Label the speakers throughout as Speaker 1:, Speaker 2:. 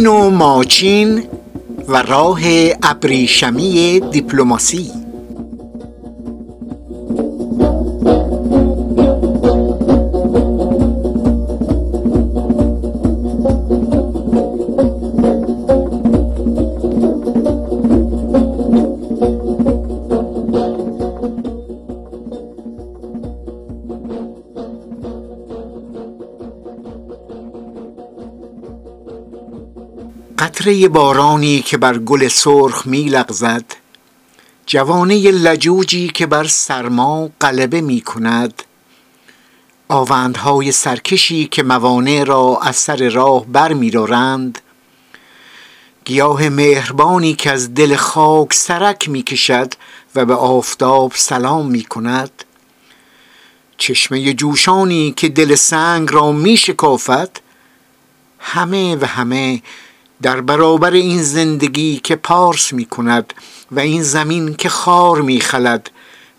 Speaker 1: چین و ماچین و راه ابریشمی دیپلماسی. قطره بارانی که بر گل سرخ می لغزد جوانه لجوجی که بر سرما غلبه می کند آوندهای سرکشی که موانع را از سر راه بر می دارند گیاه مهربانی که از دل خاک سرک می کشد و به آفتاب سلام می کند چشمه جوشانی که دل سنگ را می شکافد همه و همه در برابر این زندگی که پارس می کند و این زمین که خار می خلد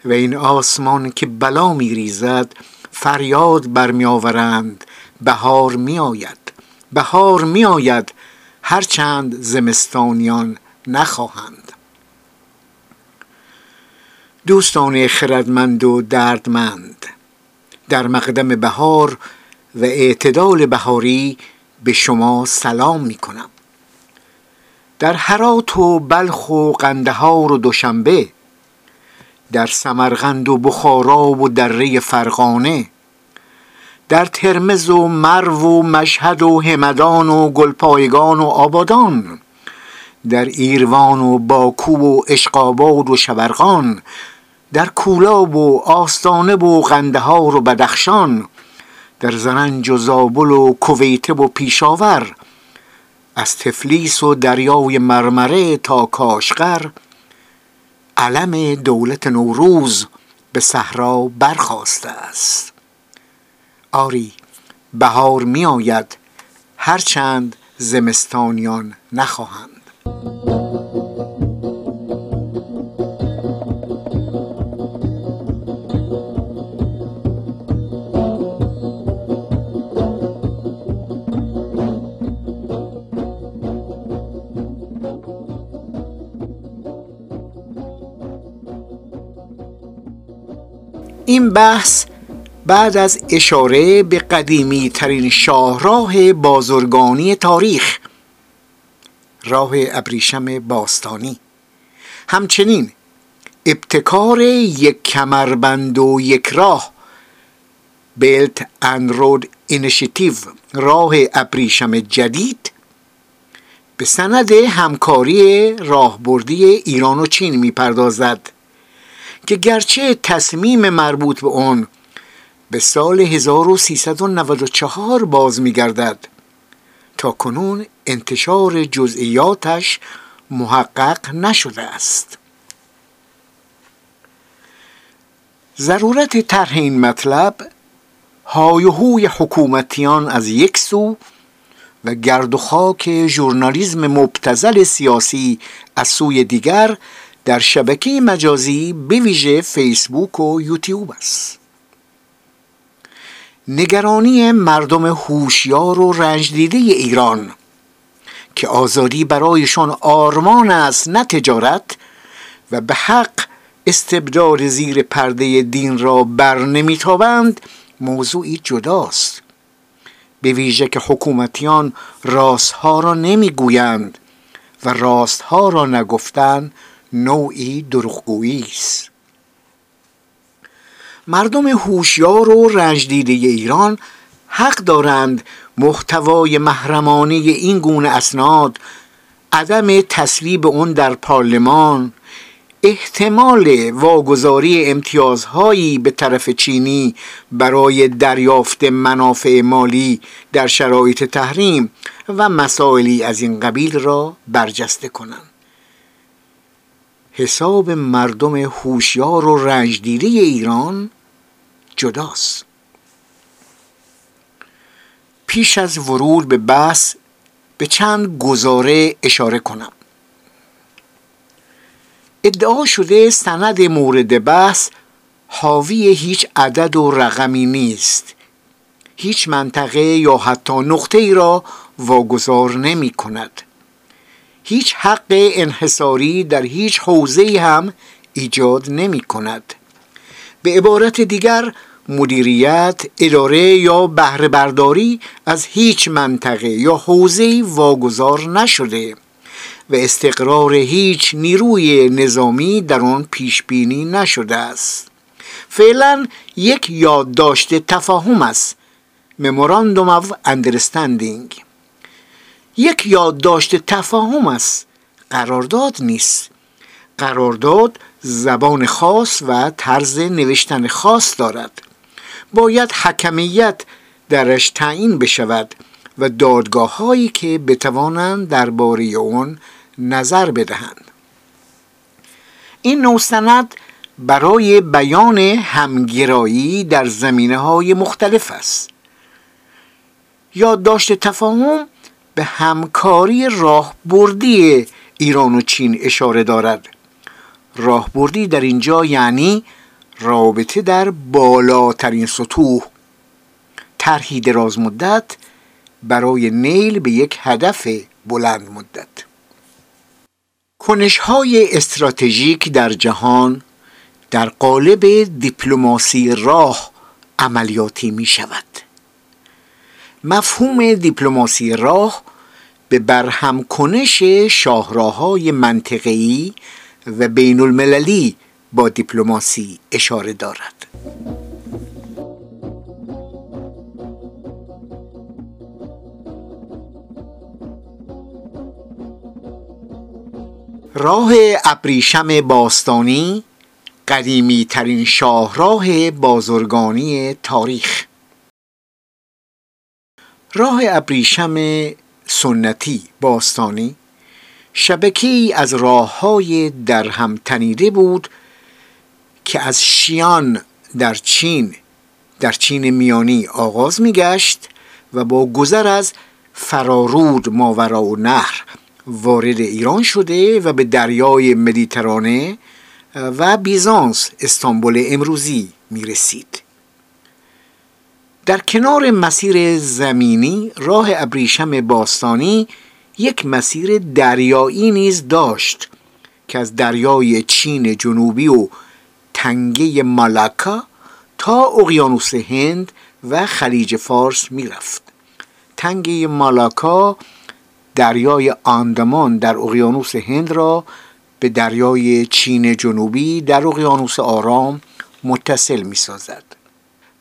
Speaker 1: و این آسمان که بلا می ریزد فریاد برمی آورند بهار می آید بهار می آید هرچند زمستانیان نخواهند. دوستان خردمند و دردمند در مقدم بهار و اعتدال بهاری به شما سلام می کنم در هرات و بلخ و قندهار و دوشنبه در سمرغند و بخارا و دره فرغانه در ترمز و مرو و مشهد و همدان و گلپایگان و آبادان در ایروان و باکو و اشقاباد و شبرغان در کولاب و آستانه و قندهار و بدخشان در زرنج و زابل و کویته و پیشاور از تفلیس و دریای مرمره تا کاشغر علم دولت نوروز به صحرا برخواسته است. آری بهار می آید هرچند زمستانیان نخواهند. این بحث بعد از اشاره به قدیمی ترین شاهراه بازرگانی تاریخ راه ابریشم باستانی. همچنین ابتکار یک کمربند و یک راه Belt and Road Initiative راه ابریشم جدید به سند همکاری راهبردی ایران و چین می‌پردازد. که گرچه تصمیم مربوط به آن به سال 1394 باز میگردد تا کنون انتشار جزئیاتش محقق نشده است. ضرورت طرح این مطلب های هوی حکومتیان از یک سو و گرد و خاک ژورنالیسم مبتزل سیاسی از سوی دیگر در شبکه مجازی به ویژه فیسبوک و یوتیوب است. نگرانی مردم هوشیار و رنجدیده ایران که آزادی برایشان آرمان است نه تجارت و به حق استبداد زیر پرده دین را بر نمیتابند موضوعی جداست. به ویژه که حکومتیان راستها را نمی‌گویند و راستها را نگفتن نوعی دروغگویی است مردم هوشیار و رنجدیده ایران حق دارند محتوای محرمانه این گونه اسناد عدم تصویب اون در پارلمان احتمال واگذاری امتیازهایی به طرف چینی برای دریافت منافع مالی در شرایط تحریم و مسائلی از این قبیل را برجسته کنند. حساب مردم هوشیار و رنجدیده ایران جداست. پیش از ورود به بحث به چند گزاره اشاره کنم. ادعا شده سند مورد بحث حاوی هیچ عدد و رقمی نیست. هیچ منطقه یا حتی نقطه ای را واگذار نمی کند هیچ حق انحصاری در حیچ حوزه هم ایجاد نمی کند به عبارت دیگر مدیریت اداره یا بهره برداری از هیچ منطقه یا حوزه واگذار نشده و استقرار هیچ نیروی نظامی در آن پیش بینی نشده است. فعلا یک یادداشت تفاهم است. Memorandum of Understanding. یک یادداشت تفاهم است قرارداد نیست. قرارداد زبان خاص و طرز نوشتن خاص دارد. باید حکمیت درش تعیین بشود و دادگاه هایی که بتوانند درباره آن نظر بدهند. این نوستند برای بیان همگرایی در زمینه های مختلف است. یادداشت تفاهم به همکاری راهبردی ایران و چین اشاره دارد. راهبردی در اینجا یعنی رابطه در بالاترین سطوح. طرحی دراز مدت برای نیل به یک هدف بلند مدت. کنش های استراتژیک در جهان در قالب دیپلماسی راه عملیاتی می شود مفهوم دیپلماسی راه به برهم کنش شاهراهای منطقه‌ای و بین المللی با دیپلماسی اشاره دارد. راه ابریشم باستانی قدیمی ترین شاهراه بازرگانی تاریخ. راه ابریشم سنتی باستانی شبکه از راه های در هم تنیده بود که از شیان در چین در چین میانی آغاز میگشت و با گذر از فرارود ماورا و نهر وارد ایران شده و به دریای مدیترانه و بیزانس استانبول امروزی می رسید. در کنار مسیر زمینی راه ابریشم باستانی یک مسیر دریایی نیز داشت که از دریای چین جنوبی و تنگه مالاکا تا اقیانوس هند و خلیج فارس می‌رفت تنگه مالاکا دریای آندمان در اقیانوس هند را به دریای چین جنوبی در اقیانوس آرام متصل می سازد.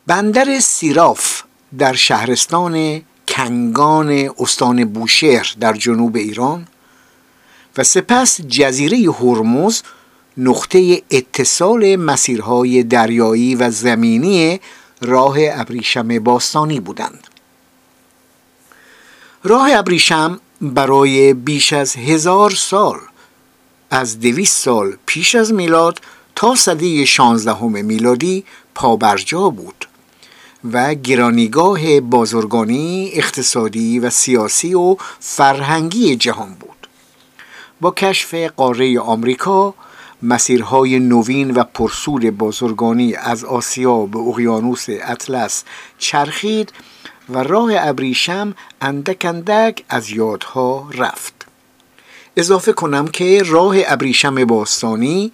Speaker 1: بندر سیراف در شهرستان کنگان استان بوشهر در جنوب ایران و سپس جزیره هرمز نقطه اتصال مسیرهای دریایی و زمینی راه ابریشم باستانی بودند. راه ابریشم برای بیش از هزار سال از دویست سال پیش از میلاد تا سده شانزدهم میلادی پابرجا بود. و گرانیگاه بازرگانی اقتصادی و سیاسی و فرهنگی جهان بود. با کشف قاره آمریکا مسیرهای نوین و پرسود بازرگانی از آسیا به اقیانوس اطلس چرخید و راه ابریشم اندک اندک از یادها رفت. اضافه کنم که راه ابریشم باستانی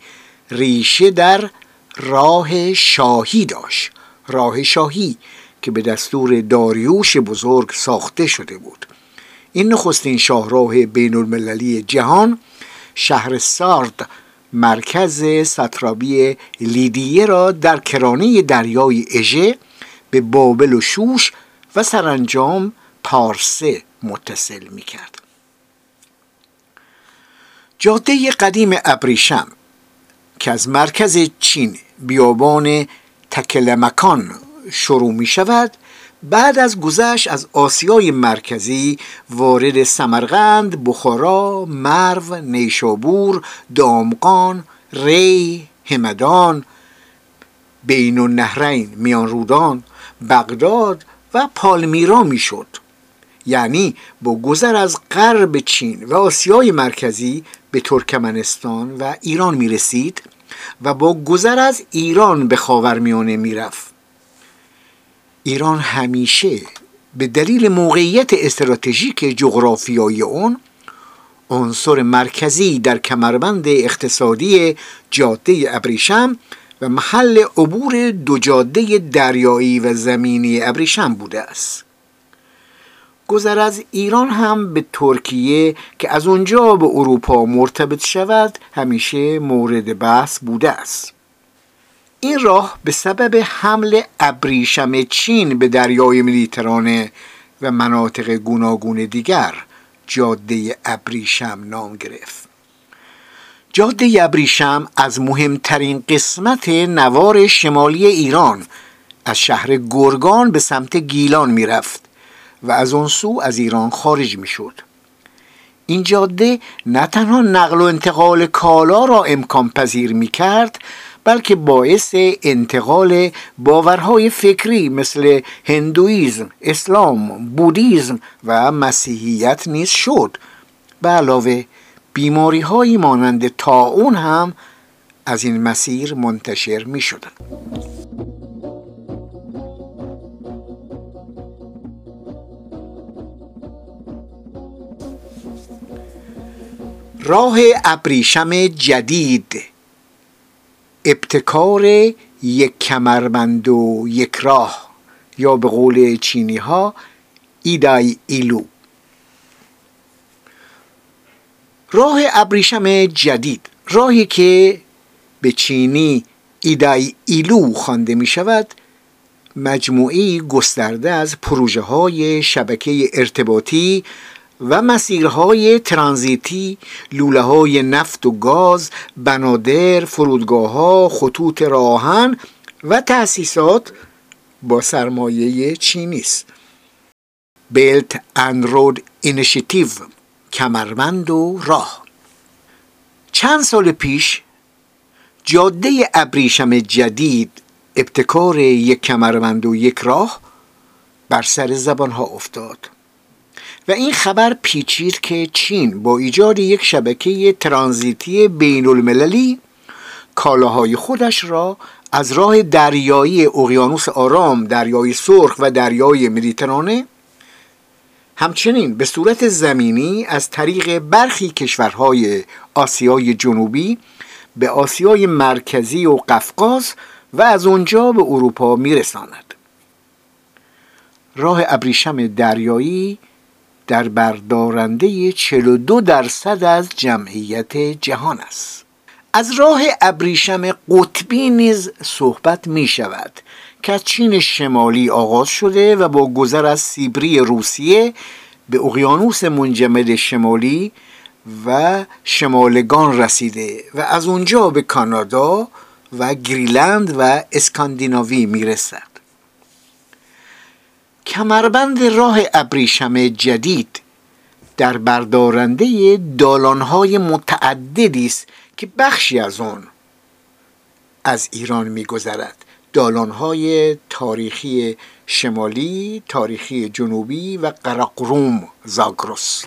Speaker 1: ریشه در راه شاهی داشت. راه شاهی که به دستور داریوش بزرگ ساخته شده بود. این نخستین شاهراه بین المللی جهان شهر سارد مرکز سترابی لیدیه را در کرانه دریای اژه به بابل و شوش و سرانجام پارسه متصل می کرد جاده قدیم ابریشم که از مرکز چین بیابان تکلمکان شروع می شود بعد از گذشت از آسیای مرکزی وارد سمرقند، بخارا، مرو، نیشابور، دامقان، ری، همدان، بین النهرین، میان رودان، بغداد و پالمیرا می‌شد. یعنی با گذر از غرب چین و آسیای مرکزی به ترکمنستان و ایران می رسید و با گذر از ایران به خاورمیانه می‌رفت. ایران همیشه به دلیل موقعیت استراتژیک جغرافیایی اون عنصر مرکزی در کمربند اقتصادی جاده ابریشم و محل عبور دو جاده دریایی و زمینی ابریشم بوده است. گذر از ایران هم به ترکیه که از اونجا به اروپا مرتبط شود همیشه مورد بحث بوده است. این راه به سبب حمل ابریشم چین به دریای مدیترانه و مناطق گوناگون دیگر جاده ابریشم نام گرفت. جاده ابریشم از مهمترین قسمت نوار شمالی ایران از شهر گرگان به سمت گیلان می‌رفت. و از آن سو از ایران خارج می‌شد این جاده نه تنها نقل و انتقال کالا را امکان پذیر می کرد بلکه باعث انتقال باورهای فکری مثل هندویزم، اسلام، بودیزم و مسیحیت نیز شد به علاوه بیماری هایی مانند اون هم از این مسیر منتشر می شدن. راه ابریشم جدید. ابتکار یک کمربند و یک راه. یا به قول چینی ها ایدای ایلو. راه ابریشم جدید. راهی که به چینی ایدای ایلو خوانده می شود مجموعی گسترده از پروژه های شبکه ارتباطی و مسیرهای ترانزیتی لوله های نفت و گاز بنادر فرودگاه ها خطوط راه‌آهن و تأسیسات با سرمایه چینی است. Belt and Road Initiative کمربند و راه. چند سال پیش جاده ابریشم جدید ابتکار یک کمربند و یک راه بر سر زبان ها افتاد. و این خبر پیچید که چین با ایجاد یک شبکه ترانزیتی بین المللی کالاهای خودش را از راه دریایی اقیانوس آرام، دریای سرخ و دریای مدیترانه همچنین به صورت زمینی از طریق برخی کشورهای آسیای جنوبی به آسیای مرکزی و قفقاز و از اونجا به اروپا میرساند. راه ابریشم دریایی در بردارنده 42 درصد از جمعیت جهان است. از راه ابریشم قطبی نیز صحبت می شود که چین شمالی آغاز شده و با گذر از سیبری روسیه به اقیانوس منجمد شمالی و شمالگان رسیده و از اونجا به کانادا و گریلند و اسکاندیناوی می‌رسد کمربند راه ابریشم جدید در بردارنده دالانهای متعددی است که بخشی از آن از ایران میگذرد. دالانهای تاریخی شمالی، تاریخی جنوبی و قرقروم زاگرس.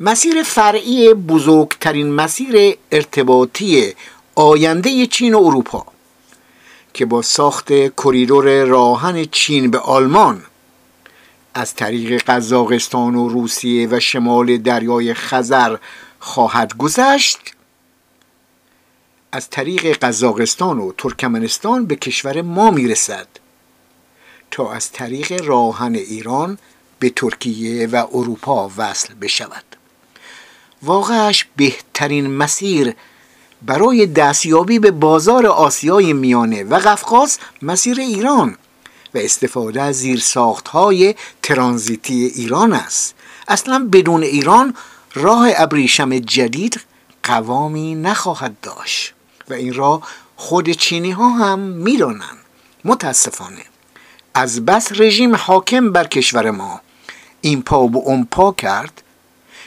Speaker 1: مسیر فرعی بزرگترین مسیر ارتباطی آینده چین و اروپا. که با ساخت کریدور راهن چین به آلمان از طریق قزاقستان و روسیه و شمال دریای خزر خواهد گذشت. از طریق قزاقستان و ترکمنستان به کشور ما می‌رسد تا از طریق راهن ایران به ترکیه و اروپا وصل بشود. واقعش بهترین مسیر برای دستیابی به بازار آسیای میانه و قفقاز مسیر ایران و استفاده از زیرساخت های ترانزیتی ایران است. اصلا بدون ایران راه ابریشم جدید قوامی نخواهد داشت و این را خود چینی ها هم می‌دانند. متاسفانه از بس رژیم حاکم بر کشور ما این پا به اون پا کرد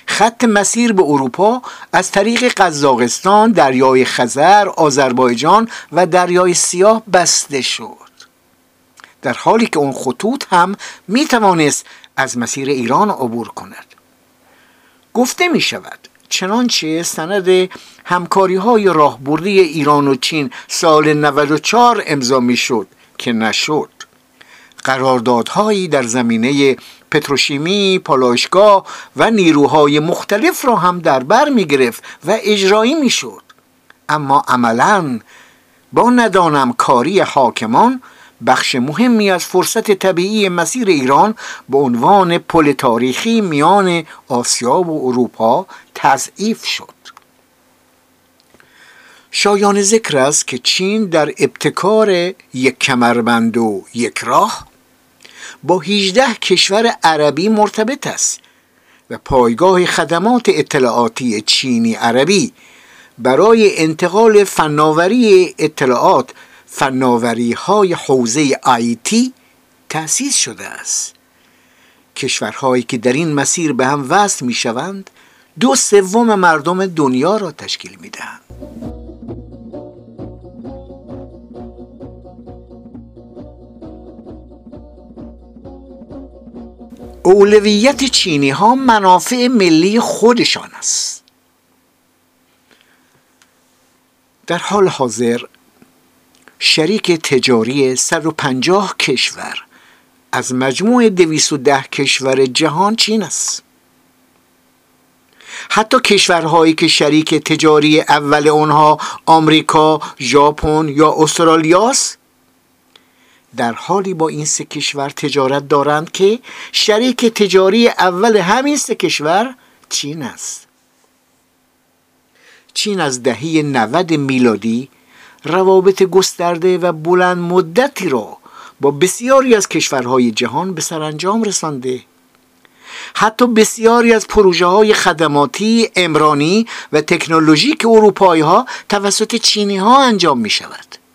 Speaker 1: خط مسیر به اروپا از طریق قزاقستان، دریای خزر، آذربایجان و دریای سیاه بسته شد. در حالی که اون خطوط هم می توانست از مسیر ایران عبور کند. گفته می شود چنانچه سند همکاری های راهبردی ایران و چین سال 94 امضا می شد که نشد. قراردادهایی در زمینه پتروشیمی، پالایشگاه و نیروهای مختلف را هم در بر می گرفت و اجرایی می شد اما عملا با ندانم کاری حاکمان بخش مهمی از فرصت طبیعی مسیر ایران به عنوان پل تاریخی میان آسیا و اروپا تضعیف شد. شایان ذکر است که چین در ابتکار یک کمربند و یک راه با 18 کشور عربی مرتبط است و پایگاه خدمات اطلاعاتی چینی عربی برای انتقال فناوری اطلاعات فناوری های حوزه آیتی تأسیس شده است. کشورهایی که در این مسیر به هم وصل می شوند دو سوم مردم دنیا را تشکیل می دهند اولویت چینی ها منافع ملی خودشان است. در حال حاضر شریک تجاری 150 کشور از مجموع 210 کشور جهان چین است. حتی کشورهایی که شریک تجاری اول آنها آمریکا، ژاپن یا استرالیاست در حالی با این سه کشور تجارت دارند که شریک تجاری اول همین سه کشور چین است. چین از دهه 90 میلادی روابط گسترده و بلند مدتی را با بسیاری از کشورهای جهان به سرانجام رسانده. حتی بسیاری از پروژه های خدماتی امرانی و تکنولوژیک اروپایی ها توسط چینی ها انجام می شود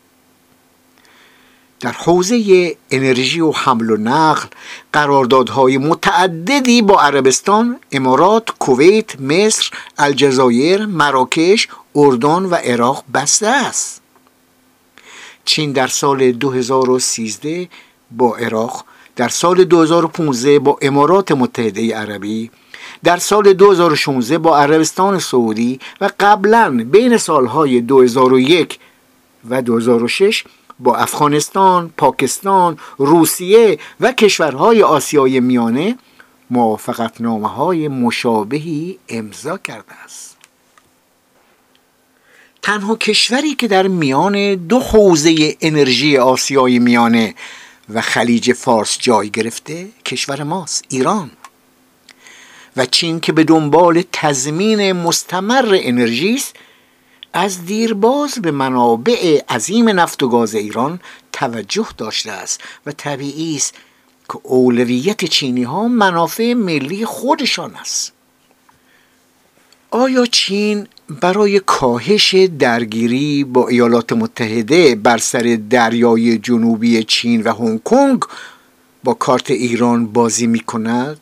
Speaker 1: در حوزه انرژی و حمل و نقل قراردادهای متعددی با عربستان، امارات، کویت، مصر، الجزایر، مراکش، اردن و عراق بسته است. چین در سال 2013 با عراق در سال 2015 با امارات متحده عربی در سال 2016 با عربستان سعودی و قبلا بین سالهای 2001 و 2006 با افغانستان، پاکستان، روسیه و کشورهای آسیای میانه موافقتنامه های مشابهی امضا کرده است. تنها کشوری که در میان دو حوزه انرژی آسیای میانه و خلیج فارس جای گرفته کشور ماست ایران. و چین که به دنبال تضمین مستمر انرژی است از دیرباز به منابع عظیم نفت و گاز ایران توجه داشته است و طبیعی است که اولویت چینی ها منافع ملی خودشان است آیا چین برای کاهش درگیری با ایالات متحده بر سر دریای جنوبی چین و هنگ کنگ با کارت ایران بازی می کند؟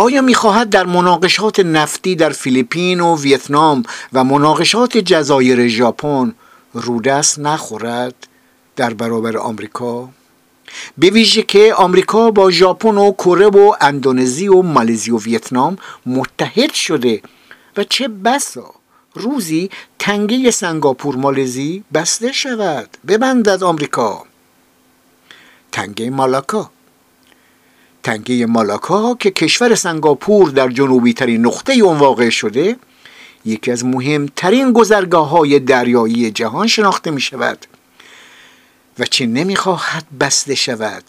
Speaker 1: آیا می‌خواهد در مناقشات نفتی در فیلیپین و ویتنام و مناقشات جزایر ژاپن رودست نخورد در برابر آمریکا؟ به ویژه که آمریکا با ژاپن و کره و اندونزی و مالزی و ویتنام متحد شده و چه بسا روزی تنگه سنگاپور مالزی بسته شود. ببندد آمریکا. تنگه مالاکا. تنگه مالاکا که کشور سنگاپور در جنوبی ترین نقطه اون واقع شده یکی از مهمترین گذرگاه های دریایی جهان شناخته می شود و چین نمی‌خواهد بسته شود.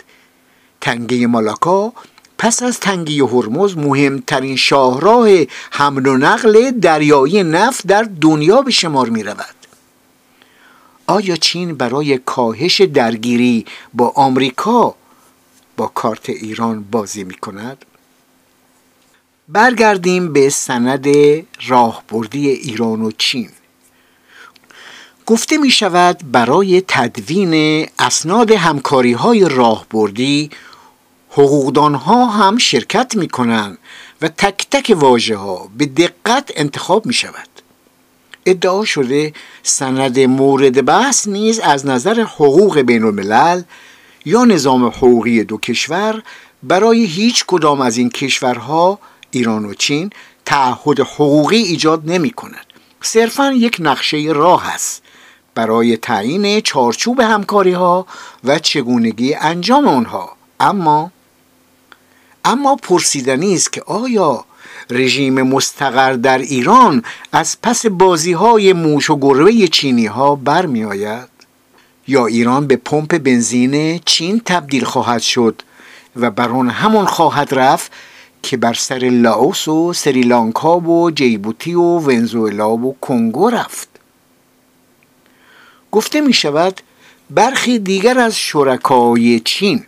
Speaker 1: تنگه مالاکا پس از تنگه هرمز مهمترین شاهراه حمل و نقل دریایی نفت در دنیا به شمار می رود آیا چین برای کاهش درگیری با آمریکا با کارت ایران بازی می کند برگردیم به سند راهبردی ایران و چین. گفته می شود برای تدوین اسناد همکاری های راهبردی حقوقدان ها هم شرکت می کنند و تک تک واژه ها به دقت انتخاب می شود ادعا شده سند مورد بحث نیز از نظر حقوق بین الملل یا نظام حقوقی دو کشور برای هیچ کدام از این کشورها ایران و چین تعهد حقوقی ایجاد نمی کند صرفا یک نقشه راه است برای تعیین چارچوب همکاری ها و چگونگی انجام آنها اما اما پرسیدنی است که آیا رژیم مستقر در ایران از پس بازی های موش و گربه چینی ها برمی آید؟ یا ایران به پمپ بنزین چین تبدیل خواهد شد و بر آن همان خواهد رفت که بر سر لاوس و سریلانکا و جیبوتی و ونزوئلا و کنگو رفت. گفته می شود برخی دیگر از شرکای چین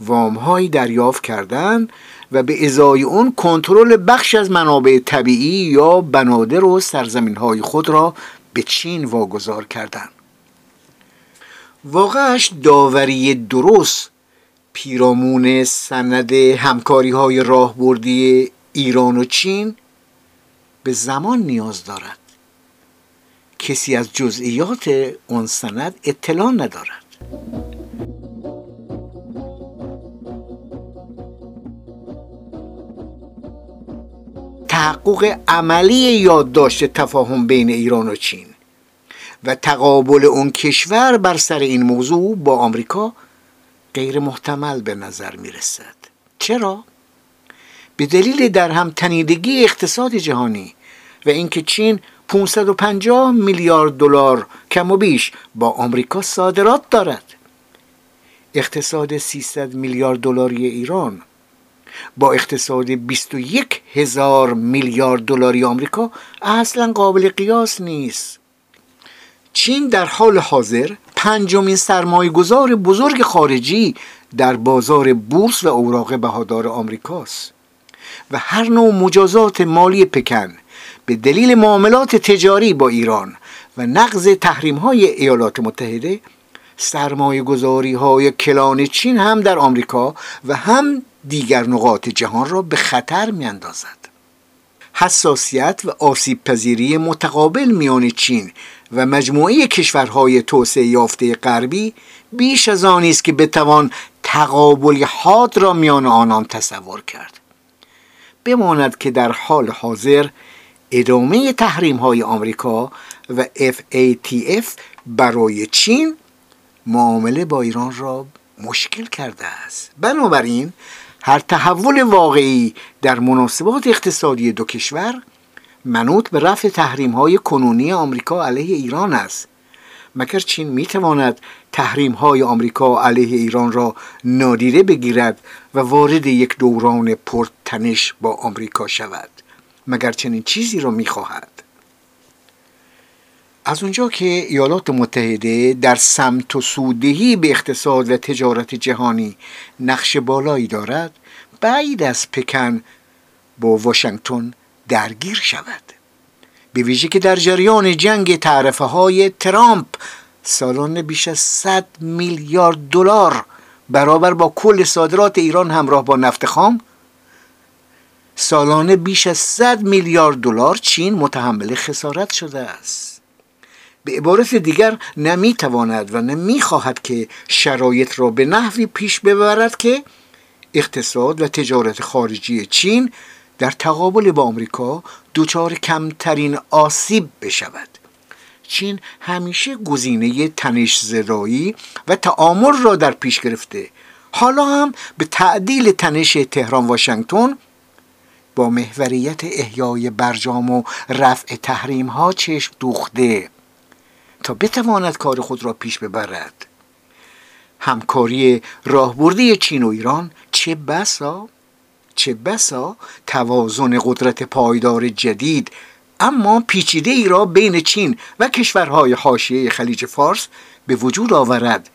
Speaker 1: وامهایی دریافت کردند و به ازای اون کنترل بخش از منابع طبیعی یا بنادر و سرزمین های خود را به چین واگذار کردند. واقعش داوری درست پیرامون سند همکاری های راهبردی ایران و چین به زمان نیاز دارد. کسی از جزئیات آن سند اطلاع ندارد. تحقق عملی یادداشت تفاهم بین ایران و چین. و تقابل اون کشور بر سر این موضوع با آمریکا غیر محتمل به نظر می رسد چرا؟ به دلیل در هم تنیدگی اقتصاد جهانی و اینکه چین 550 میلیارد دلار کم و بیش با آمریکا صادرات دارد. اقتصاد 300 میلیارد دلاری ایران با اقتصاد 21 هزار میلیارد دلاری آمریکا اصلا قابل قیاس نیست. چین در حال حاضر پنجمین سرمایه گذار بزرگ خارجی در بازار بورس و اوراق بهادار آمریکاست و هر نوع مجازات مالی پکن به دلیل معاملات تجاری با ایران و نقض تحریم های ایالات متحده سرمایه گذاری های کلان چین هم در آمریکا و هم دیگر نقاط جهان را به خطر می اندازد. حساسیت و آسیب پذیری متقابل میان چین و مجموعه کشورهای توسعه یافته غربی بیش از آنی است که بتوان تقابل حاد را میان آنان تصور کرد. بماند که در حال حاضر ادامه تحریم های آمریکا و FATF برای چین معامله با ایران را مشکل کرده است. بنابراین هر تحول واقعی در مناسبات اقتصادی دو کشور منوط به رفع تحریم های کنونی آمریکا علیه ایران است. مگر چین می تواند تحریم های آمریکا علیه ایران را نادیده بگیرد و وارد یک دوران پرتنش با آمریکا شود؟ مگر چنین چیزی را می خواهد از اونجا که ایالات متحده در سمت و سودهی به اقتصاد و تجارت جهانی نقش بالایی دارد بعید از پکن با واشنگتن درگیر شود. به ویژه که در جریان جنگ تعرفه های ترامپ سالانه بیش از 100 میلیارد دلار برابر با کل صادرات ایران همراه با نفت خام سالانه بیش از 100 میلیارد دلار چین متحمل خسارت شده است. به عبارت دیگر نمی‌تواند و نمی‌خواهد که شرایط را به نحوی پیش ببرد که اقتصاد و تجارت خارجی چین در تقابل با آمریکا دچار کمترین آسیب بشود. چین همیشه گزینه تنش زدایی و تعامل را در پیش گرفته. حالا هم به تعدیل تنش تهران واشنگتن با محوریت احیای برجام و رفع تحریم ها چشم دوخته تا بتواند کار خود را پیش ببرد. همکاری راهبردی چین و ایران چه بسا؟ چه بسا توازن قدرت پایدار جدید اما پیچیده ای را بین چین و کشورهای حاشیه خلیج فارس به وجود آورد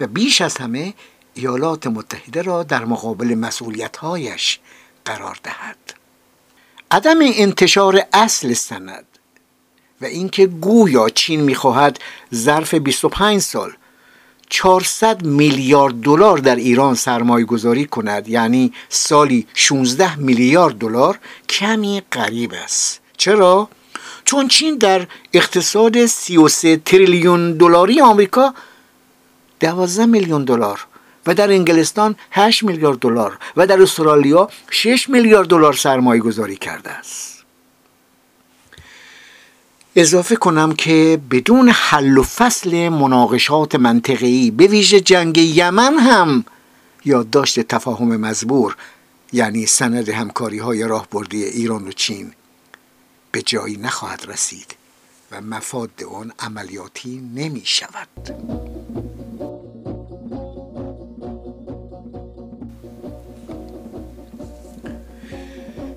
Speaker 1: و بیش از همه ایالات متحده را در مقابل مسئولیتهایش قرار دهد. عدم انتشار اصل سند و اینکه گویا چین می‌خواهد ظرف 25 سال 400 میلیارد دلار در ایران سرمایه گذاری کند. یعنی سالی 16 میلیارد دلار کمی غریب است. چرا؟ چون چین در اقتصاد 33 تریلیون دلاری آمریکا 12 میلیون دلار و در انگلستان 8 میلیارد دلار و در استرالیا 6 میلیارد دلار سرمایه گذاری کرده است. اضافه کنم که بدون حل و فصل مناقشات منطقی به ویژه جنگ یمن هم یادداشت تفاهم مزبور یعنی سند همکاری های راهبردی ایران و چین به جایی نخواهد رسید و مفاد آن عملیاتی نمی شود.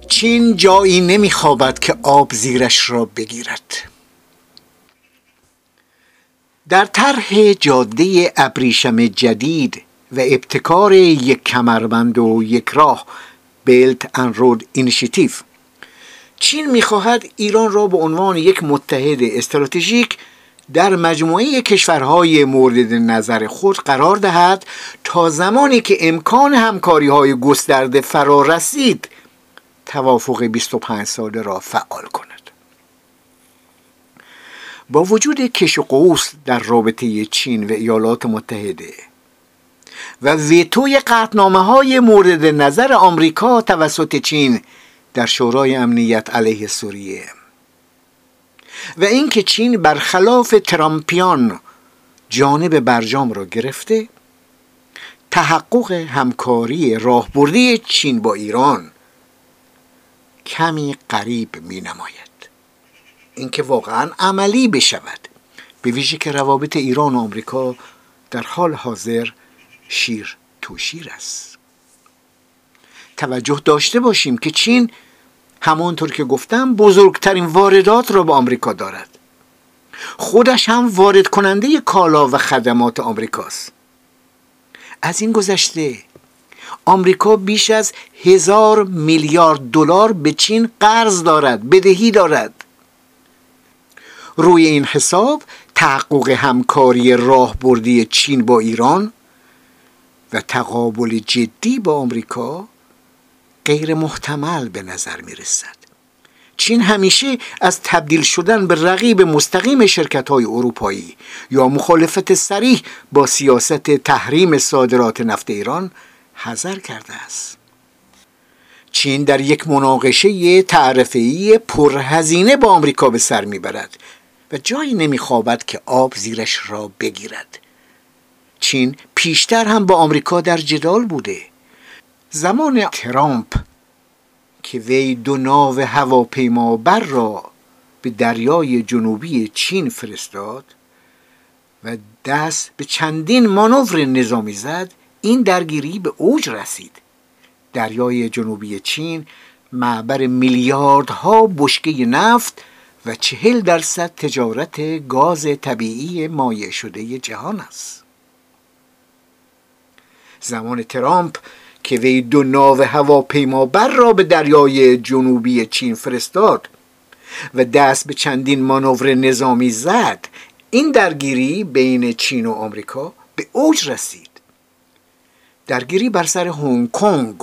Speaker 1: چین جایی نمیخوابد که آب زیرش را بگیرد. در طرح جاده ابریشم جدید و ابتکار یک کمربند و یک راه Belt and Road Initiative چین می‌خواهد ایران را به عنوان یک متحد استراتژیک در مجموعه کشورهای مورد نظر خود قرار دهد تا زمانی که امکان همکاری های گسترده فرا رسید توافق 25 ساله را فعال کند. با وجود کش و قوس در رابطه چین و ایالات متحده و ویتوی قطنامه های مورد نظر آمریکا توسط چین در شورای امنیت علیه سوریه و اینکه چین برخلاف ترامپیان جانب برجام را گرفته تحقق همکاری راهبردی چین با ایران کمی قریب می نماید اینکه واقعا عملی بشود. به ویژه که روابط ایران و آمریکا در حال حاضر شیر تو شیر است. توجه داشته باشیم که چین همانطور که گفتم بزرگترین واردات را به آمریکا دارد. خودش هم وارد کننده کالا و خدمات آمریکاست. از این گذشته آمریکا بیش از هزار میلیارد دلار به چین قرض دارد بدهی دارد. روی این حساب تحقق همکاری راهبردی چین با ایران و تقابل جدی با آمریکا غیر محتمل به نظر می رسد چین همیشه از تبدیل شدن به رقیب مستقیم شرکت های اروپایی یا مخالفت سریح با سیاست تحریم صادرات نفت ایران حذر کرده است. چین در یک مناقشه تعرفه‌ای پرهزینه با آمریکا به سر می‌برد. و جایی نمیخوابد که آب زیرش را بگیرد. چین پیشتر هم با آمریکا در جدال بوده. زمان ترامپ که وی دو ناو هواپیما بر را به دریای جنوبی چین فرستاد و دست به چندین مانور نظامی زد این درگیری به اوج رسید. دریای جنوبی چین معبر میلیاردها بشکه نفت و چهل درصد تجارت گاز طبیعی مایع شده جهان است. زمان ترامپ که وی دو ناو هواپیمابر را به دریای جنوبی چین فرستاد و دست به چندین مانور نظامی زد این درگیری بین چین و آمریکا به اوج رسید. درگیری بر سر هنگ کنگ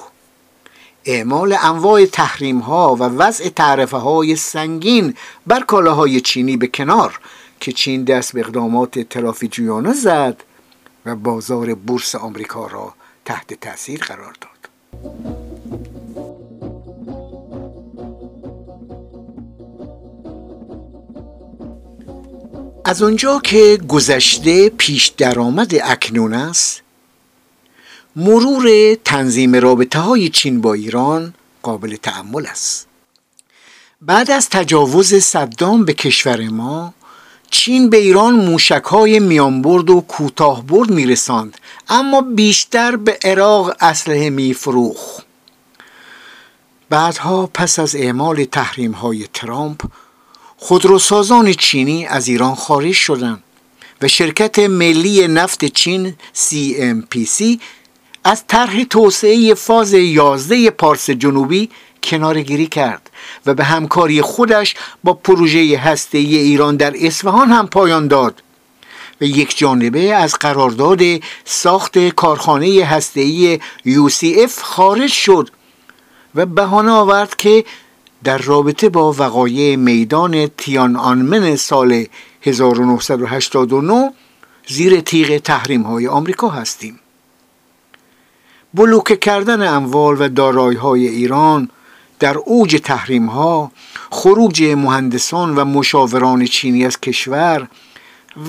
Speaker 1: اعمال انواع تحریم ها و وضع تعرفه های سنگین بر کالاهای چینی به کنار که چین دست به اقدامات ترافیجویانه زد و بازار بورس آمریکا را تحت تاثیر قرار داد. از آنجا که گذشته پیش درآمد اکنون است مرور تنظیم رابطه های چین با ایران قابل تعمل است. بعد از تجاوز صدام به کشور ما چین به ایران موشک های میانبرد و کوتاه برد میرساند اما بیشتر به عراق اسلحه میفروخ بعدها پس از اعمال تحریم های ترامپ خودروسازان چینی از ایران خارج شدند و شرکت ملی نفت چین CMPC از طرح توسعه فاز 11 پارس جنوبی کنارگیری کرد و به همکاری خودش با پروژه هسته ایران در اصفهان هم پایان داد. و یک جانبه از قرارداد ساخت کارخانه هسته‌ای UCF خارج شد و بهانه آورد که در رابطه با وقایع میدان تیان آنمن سال 1989 زیر تیغ تحریم های آمریکا هستیم. بلوکه کردن اموال و دارایی های ایران در اوج تحریم ها خروج مهندسان و مشاوران چینی از کشور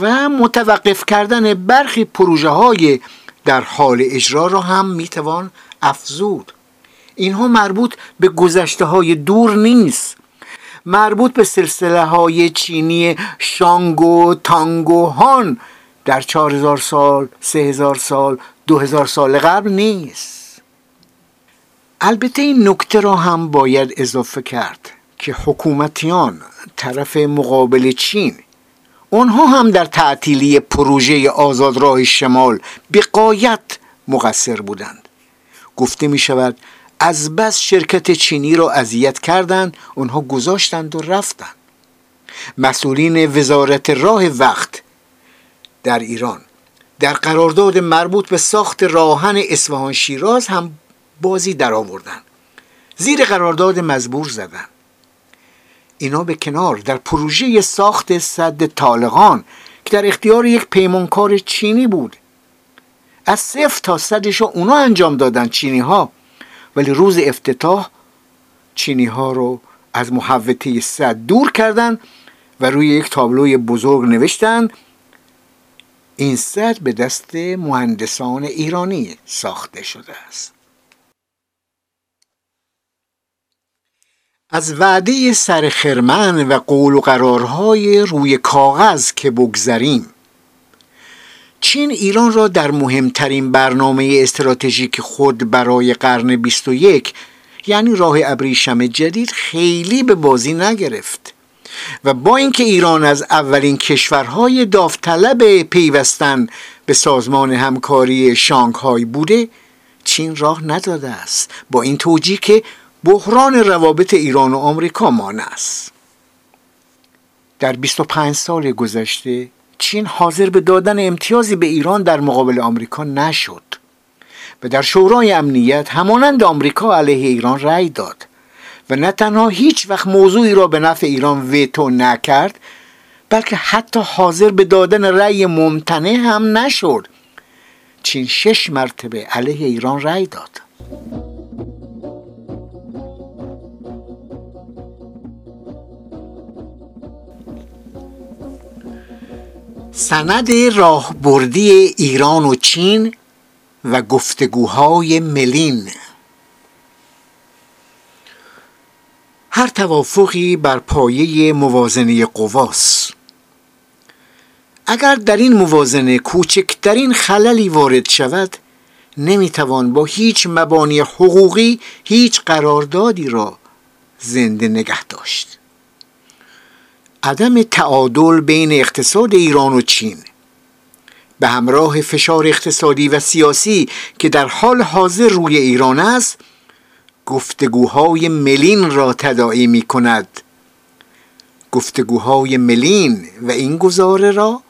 Speaker 1: و متوقف کردن برخی پروژه های در حال اجرا را هم می‌توان افزود. اینها مربوط به گذشته های دور نیست. مربوط به سلسله های چینی شانگو تانگو هان در چهار هزار سال سه هزار سال دو هزار سال قبل نیست. البته این نکته را هم باید اضافه کرد که حکومتیان طرف مقابل چین آنها هم در تعطیلی پروژه آزاد راه شمال به مقصر بودند. گفته می شود از بس شرکت چینی را اذیت کردند آنها گذاشتند و رفتند. مسئولین وزارت راه وقت در ایران در قرارداد مربوط به ساخت راهن اصفهان شیراز هم بازی در آوردن. زیر قرارداد مزبور زدن. اینا به کنار در پروژه ساخت صد طالقان که در اختیار یک پیمانکار چینی بود. از صفر تا صدش اونا انجام دادن چینی ها ولی روز افتتاح چینی ها رو از محوطه صد دور کردن و روی یک تابلوی بزرگ نوشتن این صد به دست مهندسان ایرانی ساخته شده است. از وعده سر خرمن و قول و قرارهای روی کاغذ که بگذریم چین ایران را در مهمترین برنامه استراتژیک خود برای قرن 21 یعنی راه ابریشم جدید خیلی به بازی نگرفت. و با اینکه ایران از اولین کشورهای داوطلب پیوستن به سازمان همکاری شانگهای بوده چین راه نداده است. با این توجیه که بحران روابط ایران و آمریکا مانع است. در 25 سال گذشته چین حاضر به دادن امتیازی به ایران در مقابل آمریکا نشد و در شورای امنیت همانند آمریکا علیه ایران رأی داد. و نه تنها هیچ وقت موضوعی را به نفع ایران ویتو نکرد بلکه حتی حاضر به دادن رأی ممتنع هم نشد. چین شش مرتبه علیه ایران رأی داد. سند راهبردی ایران و چین و گفتگوهای ملین. هر توافقی بر پایه موازنه قواست اگر در این موازنه کوچکترین خللی وارد شود نمی‌توان با هیچ مبانی حقوقی هیچ قراردادی را زنده نگه داشت. عدم تعادل بین اقتصاد ایران و چین به همراه فشار اقتصادی و سیاسی که در حال حاضر روی ایران است گفتگوهای ملین را تداعی می کند گفتگوهای ملین و این گزاره را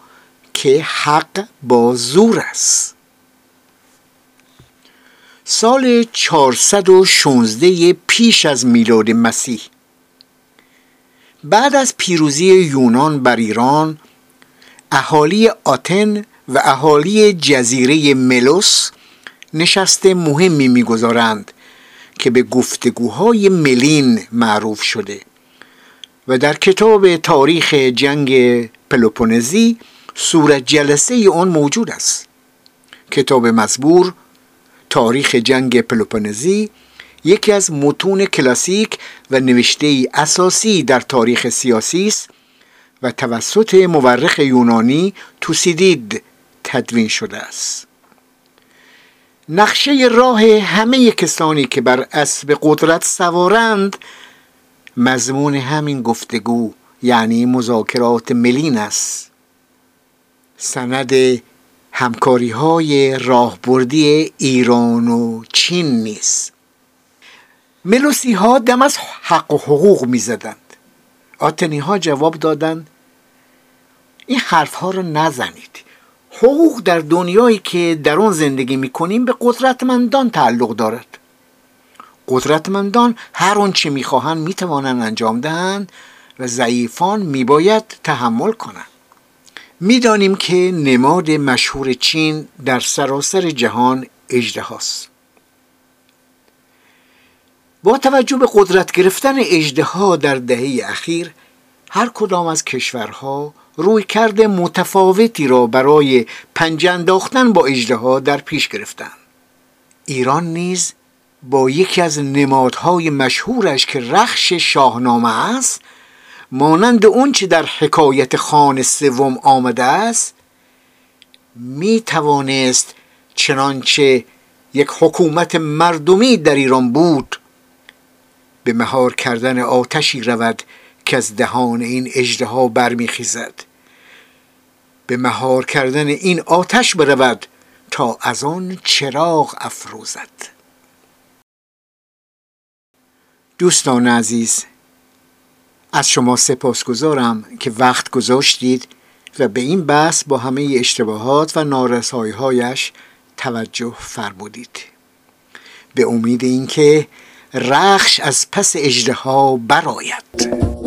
Speaker 1: که حق با زور است. سال 416 پیش از میلاد مسیح. بعد از پیروزی یونان بر ایران اهالی آتن و اهالی جزیره ملوس نشست مهمی می‌گذارند که به گفتگوهای ملین معروف شده و در کتاب تاریخ جنگ پلوپونزی صورت جلسه آن موجود است. کتاب مزبور تاریخ جنگ پلوپونزی یکی از متون کلاسیک و نوشته اساسی در تاریخ سیاسی است و توسط مورخ یونانی توسیدید تدوین شده است. نقشه راه همه کسانی که بر اسب قدرت سوارند مضمون همین گفتگو یعنی مذاکرات ملین است. سند همکاری های راهبردی ایران و چین نیست. ملوسی ها دم از حق و حقوق می زدند آتنی ها جواب دادند این حرف ها رو نزنید. حقوق در دنیایی که در آن زندگی می کنیم به قدرتمندان تعلق دارد. قدرتمندان هر آنچه می‌خواهند می‌توانند انجام دهند و ضعیفان میباید تحمل کنند. می‌دانیم که نماد مشهور چین در سراسر جهان اجده هاست. با توجه به قدرت گرفتن اجده در دهه اخیر هر کدام از کشورها روی کرده متفاوتی را برای پنجه انداختن با اجده در پیش گرفتند ایران نیز با یکی از نمادهای مشهورش که رخش شاهنامه است مانند اون چه در حکایت خان سوم آمده است می توانست چنانچه یک حکومت مردمی در ایران بود به مهار کردن آتشی رود که از دهان این اجدها برمیخیزد. به مهار کردن این آتش برود تا از آن چراغ افروزد. دوستان عزیز از شما سپاسگزارم که وقت گذاشتید و به این بحث با همه اشتباهات و نارسایی‌هایش توجه فرمودید. به امید اینکه رخش از پس اجدها برآید.